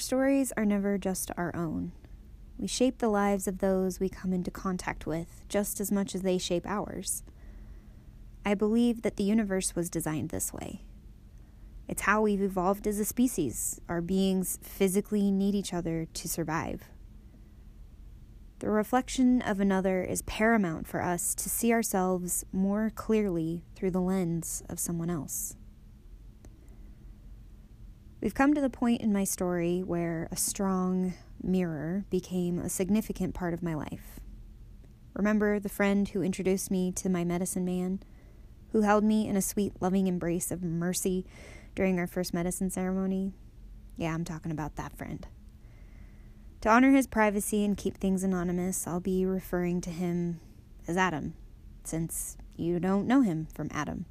stories are never just our own. We shape the lives of those we come into contact with just as much as they shape ours. I believe that the universe was designed this way. It's how we've evolved as a species. Our beings physically need each other to survive. The reflection of another is paramount for us to see ourselves more clearly through the lens of someone else. We've come to the point in my story where a strong mirror became a significant part of my life. Remember the friend who introduced me to my medicine man, who held me in a sweet, loving embrace of mercy during our first medicine ceremony? Yeah, I'm talking about that friend. To honor his privacy and keep things anonymous, I'll be referring to him as Adam, since you don't know him from Adam.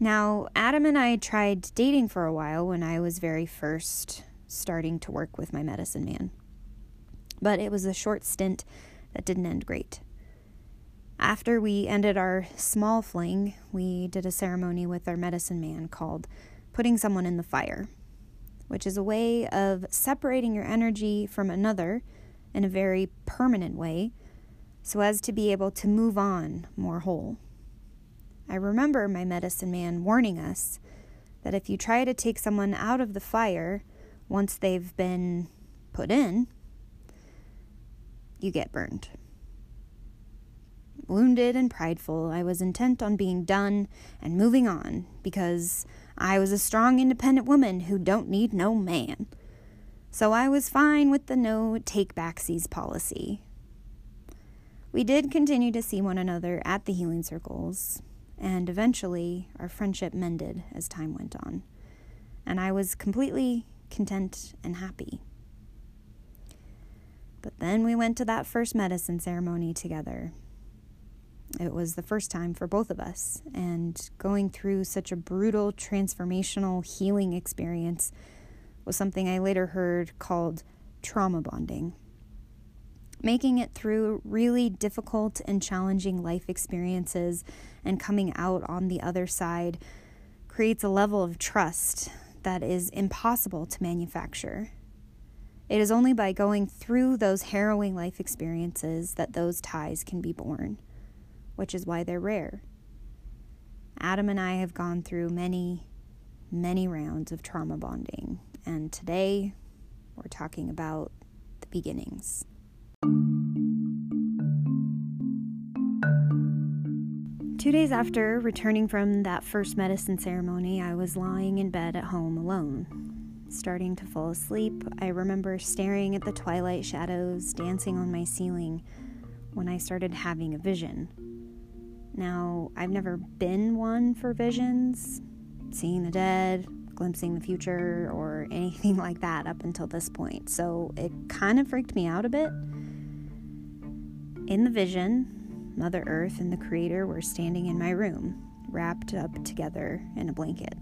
Now, Adam and I tried dating for a while when I was very first starting to work with my medicine man. But it was a short stint that didn't end great. After we ended our small fling, we did a ceremony with our medicine man called putting someone in the fire which is a way of separating your energy from another in a very permanent way so as to be able to move on more whole. I remember my medicine man warning us that if you try to take someone out of the fire once they've been put in, you get burned. Wounded and prideful, I was intent on being done and moving on because I was a strong, independent woman who don't need no man. So I was fine with the no take backsies policy. We did continue to see one another at the healing circles, and eventually our friendship mended as time went on, and I was completely content and happy. But then we went to that first medicine ceremony together, it was the first time for both of us, and going through such a brutal, transformational healing experience was something I later heard called trauma bonding. Making it through really difficult and challenging life experiences and coming out on the other side creates a level of trust that is impossible to manufacture. It is only by going through those harrowing life experiences that those ties can be born which is why they're rare. Adam and I have gone through many, many rounds of trauma bonding, and today we're talking about the beginnings. Two days after returning from that first medicine ceremony, I was lying in bed at home alone. Starting to fall asleep, I remember staring at the twilight shadows dancing on my ceiling when I started having a vision. Now, I've never been one for visions, seeing the dead, glimpsing the future, or anything like that up until this point, so it kind of freaked me out a bit. In the vision, Mother Earth and the Creator were standing in my room, wrapped up together in a blanket.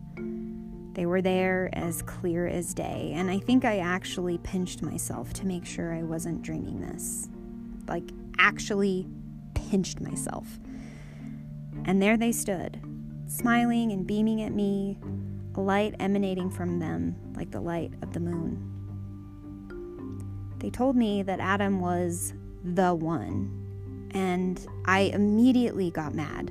They were there as clear as day, and I think I actually pinched myself to make sure I wasn't dreaming this. Like, actually pinched myself. And there they stood, smiling and beaming at me, a light emanating from them like the light of the moon. They told me that Adam was the one, and I immediately got mad.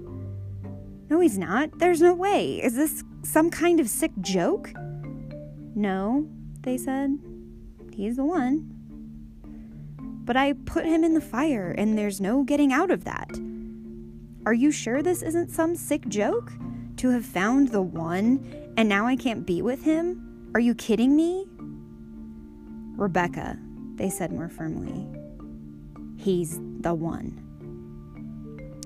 No, he's not. There's no way. Is this some kind of sick joke? No, they said. He's the one. But I put him in the fire, and there's no getting out of that. Are you sure this isn't some sick joke? To have found the one and now I can't be with him? Are you kidding me? Rebecca, they said more firmly. He's the one.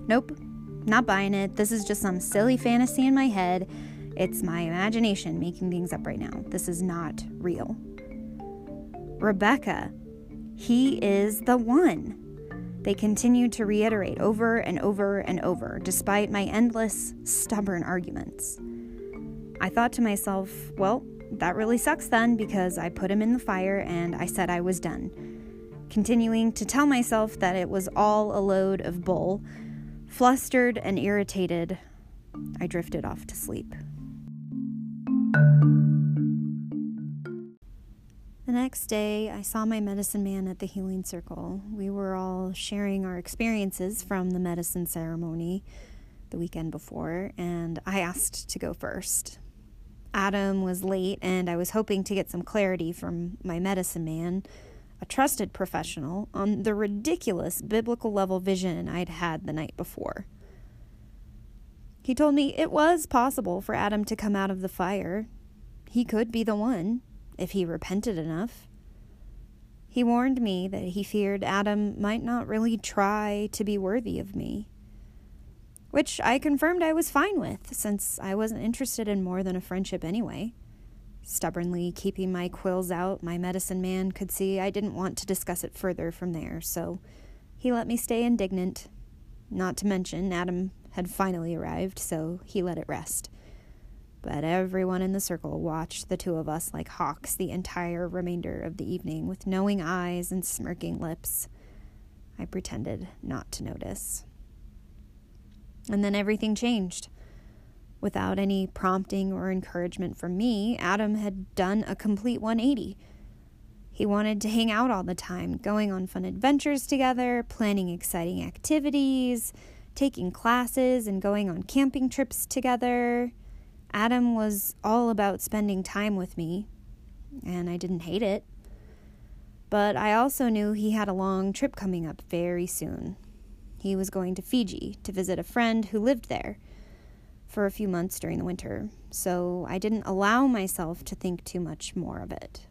Nope, not buying it. This is just some silly fantasy in my head. It's my imagination making things up right now. This is not real. Rebecca, he is the one. They continued to reiterate over and over and over, despite my endless, stubborn arguments. I thought to myself, well, that really sucks then, because I put him in the fire and I said I was done. Continuing to tell myself that it was all a load of bull, flustered and irritated, I drifted off to sleep. The next day, I saw my medicine man at the healing circle. We were all sharing our experiences from the medicine ceremony the weekend before, and I asked to go first. Adam was late, and I was hoping to get some clarity from my medicine man, a trusted professional, on the ridiculous biblical level vision I'd had the night before. He told me it was possible for Adam to come out of the fire. He could be the one, if he repented enough. He warned me that he feared Adam might not really try to be worthy of me which I confirmed I was fine with, since I wasn't interested in more than a friendship anyway. Stubbornly keeping my quills out, my medicine man could see I didn't want to discuss it further from there, so he let me stay indignant. Not to mention, Adam had finally arrived, so he let it rest. But everyone in the circle watched the two of us like hawks the entire remainder of the evening with knowing eyes and smirking lips. I pretended not to notice. And then everything changed. Without any prompting or encouragement from me, Adam had done a complete 180. He wanted to hang out all the time, going on fun adventures together, planning exciting activities, taking classes, and going on camping trips together. Adam was all about spending time with me, and I didn't hate it. But I also knew he had a long trip coming up very soon. He was going to Fiji to visit a friend who lived there for a few months during the winter, so I didn't allow myself to think too much more of it.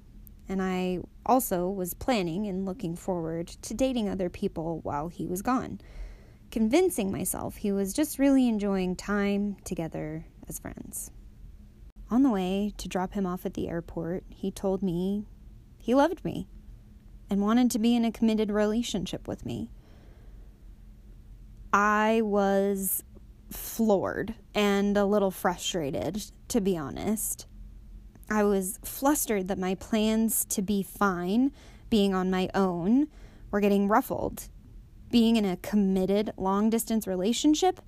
And I also was planning and looking forward to dating other people while he was gone, convincing myself he was just really enjoying time together as friends. On the way to drop him off at the airport, he told me he loved me and wanted to be in a committed relationship with me. I was floored and a little frustrated, to be honest. I was flustered that my plans to be fine, being on my own, were getting ruffled. Being in a committed long distance relationship?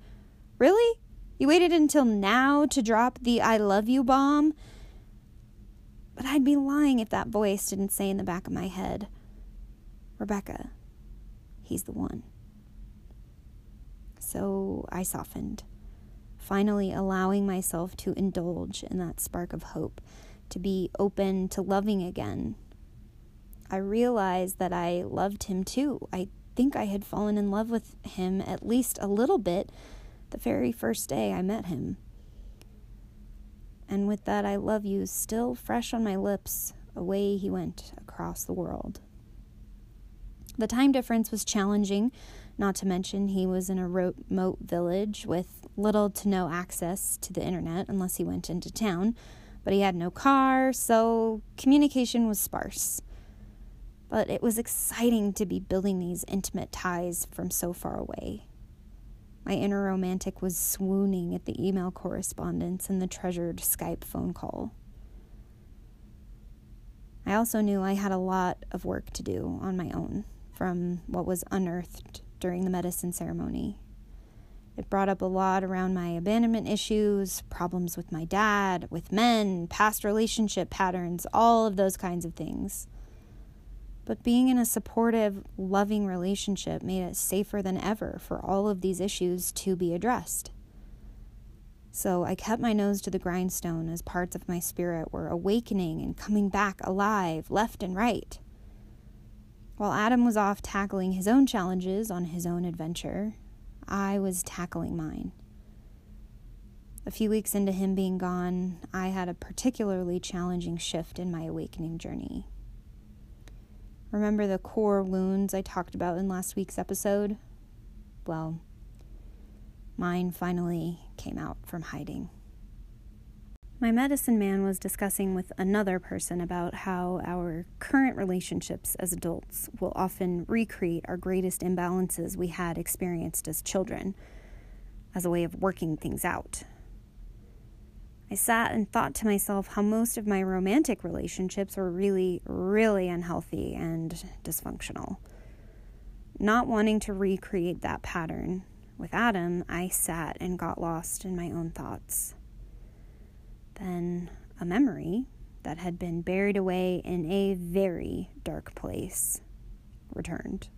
Really? You waited until now to drop the I love you bomb? But I'd be lying if that voice didn't say in the back of my head, Rebecca, he's the one. So I softened, finally allowing myself to indulge in that spark of hope, to be open to loving again. I realized that I loved him too. I think I had fallen in love with him at least a little bit the very first day I met him. And with that, I love you still fresh on my lips, away he went across the world. The time difference was challenging, not to mention, he was in a remote village with little to no access to the internet unless he went into town, but he had no car, so communication was sparse. But it was exciting to be building these intimate ties from so far away. My inner romantic was swooning at the email correspondence and the treasured Skype phone call. I also knew I had a lot of work to do on my own from what was unearthed during the medicine ceremony. It brought up a lot around my abandonment issues, problems with my dad, with men, past relationship patterns, all of those kinds of things. But being in a supportive, loving relationship made it safer than ever for all of these issues to be addressed. So I kept my nose to the grindstone as parts of my spirit were awakening and coming back alive, left and right. While Adam was off tackling his own challenges on his own adventure, I was tackling mine. A few weeks into him being gone, I had a particularly challenging shift in my awakening journey. Remember the core wounds I talked about in last week's episode? Well, mine finally came out from hiding. My medicine man was discussing with another person about how our current relationships as adults will often recreate our greatest imbalances we had experienced as children as a way of working things out. I sat and thought to myself how most of my romantic relationships were really, really unhealthy and dysfunctional. Not wanting to recreate that pattern with Adam, I sat and got lost in my own thoughts. Then a memory that had been buried away in a very dark place returned.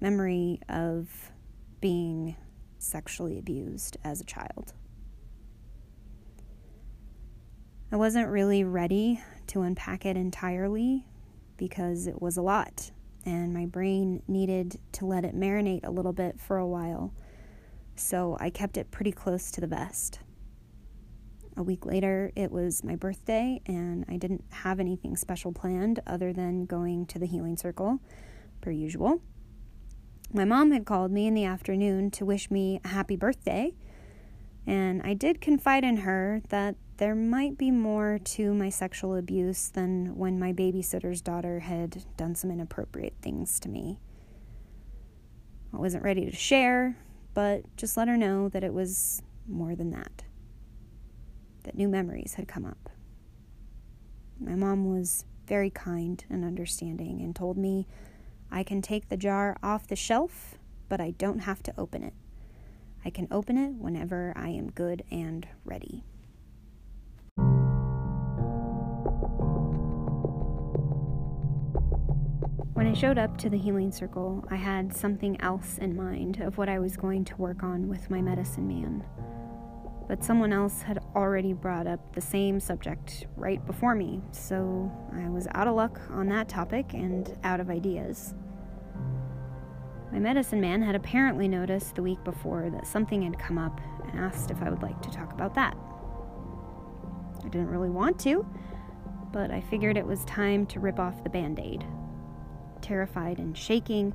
Memory of being sexually abused as a child. I wasn't really ready to unpack it entirely because it was a lot, and my brain needed to let it marinate a little bit for a while, so I kept it pretty close to the vest. A week later, it was my birthday, and I didn't have anything special planned other than going to the healing circle, per usual. My mom had called me in the afternoon to wish me a happy birthday, and I did confide in her that there might be more to my sexual abuse than when my babysitter's daughter had done some inappropriate things to me. I wasn't ready to share, but just let her know that it was more than that that new memories had come up. My mom was very kind and understanding and told me I can take the jar off the shelf, but I don't have to open it. I can open it whenever I am good and ready. When I showed up to the healing circle, I had something else in mind of what I was going to work on with my medicine man but someone else had already brought up the same subject right before me, so I was out of luck on that topic and out of ideas. My medicine man had apparently noticed the week before that something had come up and asked if I would like to talk about that. I didn't really want to, but I figured it was time to rip off the band aid. Terrified and shaking,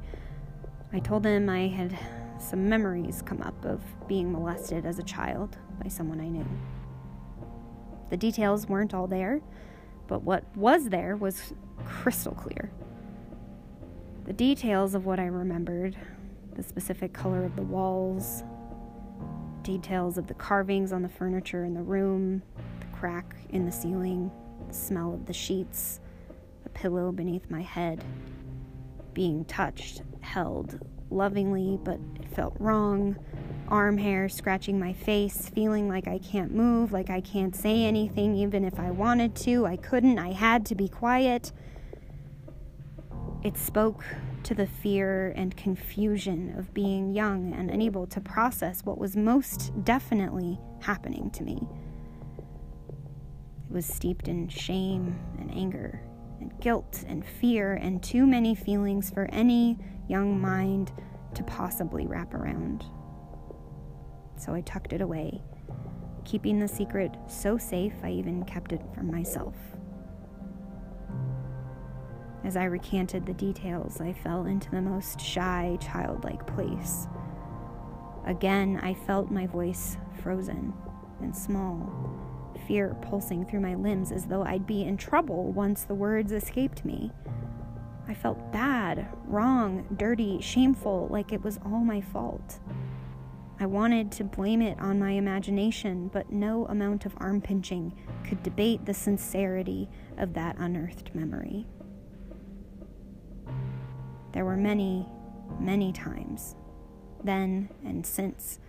I told him I had some memories come up of being molested as a child by someone I knew. The details weren't all there, but what was there was crystal clear. The details of what I remembered, the specific color of the walls, details of the carvings on the furniture in the room, the crack in the ceiling, the smell of the sheets, the pillow beneath my head, being touched, held, lovingly, but it felt wrong. Arm hair scratching my face, feeling like I can't move, like I can't say anything, even if I wanted to. I couldn't, I had to be quiet. It spoke to the fear and confusion of being young and unable to process what was most definitely happening to me. It was steeped in shame and anger and guilt and fear and too many feelings for any young mind to possibly wrap around. So I tucked it away, keeping the secret so safe I even kept it from myself. As I recanted the details, I fell into the most shy, childlike place. Again, I felt my voice frozen and small, fear pulsing through my limbs as though I'd be in trouble once the words escaped me. I felt bad, wrong, dirty, shameful, like it was all my fault. I wanted to blame it on my imagination, but no amount of arm pinching could debate the sincerity of that unearthed memory. There were many, many times, then and since,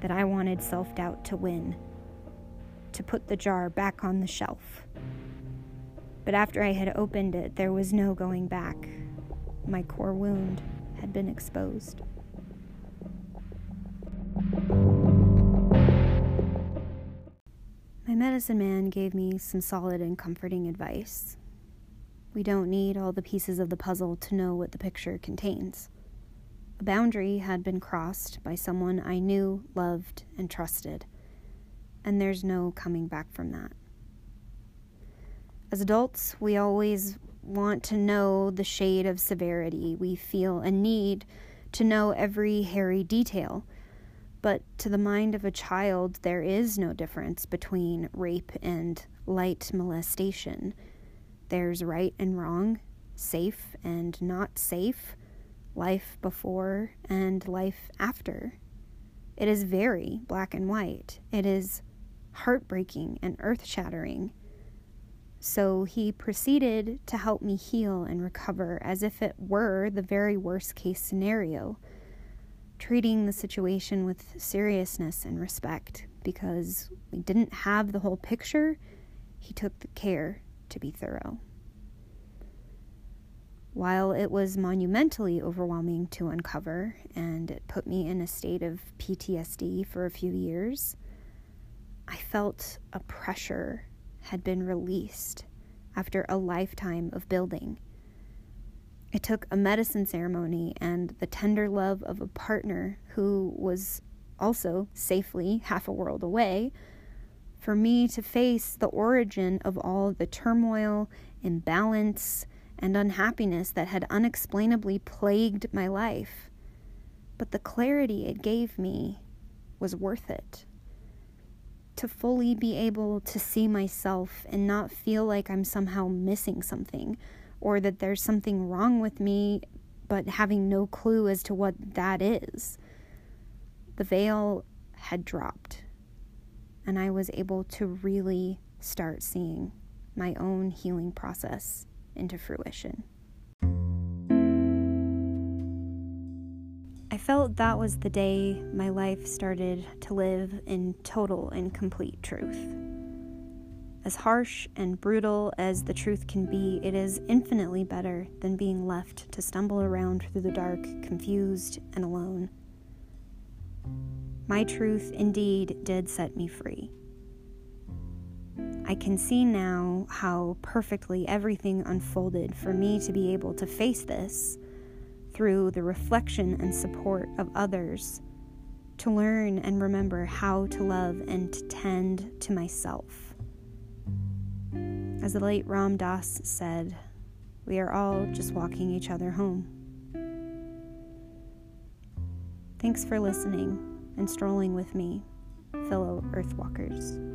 that I wanted self doubt to win, to put the jar back on the shelf but after I had opened it, there was no going back. My core wound had been exposed. My medicine man gave me some solid and comforting advice. We don't need all the pieces of the puzzle to know what the picture contains. A boundary had been crossed by someone I knew, loved, and trusted, and there's no coming back from that. As adults, we always want to know the shade of severity. We feel a need to know every hairy detail. But to the mind of a child, there is no difference between rape and light molestation. There's right and wrong, safe and not safe, life before and life after. It is very black and white. It is heartbreaking and earth shattering. So he proceeded to help me heal and recover as if it were the very worst case scenario, treating the situation with seriousness and respect because we didn't have the whole picture he took the care to be thorough. While it was monumentally overwhelming to uncover, and it put me in a state of PTSD for a few years, I felt a pressure had been released after a lifetime of building. It took a medicine ceremony and the tender love of a partner who was also safely half a world away for me to face the origin of all the turmoil, imbalance, and unhappiness that had unexplainably plagued my life. But the clarity it gave me was worth it. To fully be able to see myself and not feel like I'm somehow missing something or that there's something wrong with me, but having no clue as to what that is. The veil had dropped, and I was able to really start seeing my own healing process into fruition. Felt that was the day my life started to live in total and complete truth. As harsh and brutal as the truth can be, it is infinitely better than being left to stumble around through the dark, confused and alone. My truth indeed did set me free. I can see now how perfectly everything unfolded for me to be able to face this through the reflection and support of others, to learn and remember how to love and to tend to myself. As the late Ram Dass said, we are all just walking each other home. Thanks for listening and strolling with me, fellow Earthwalkers.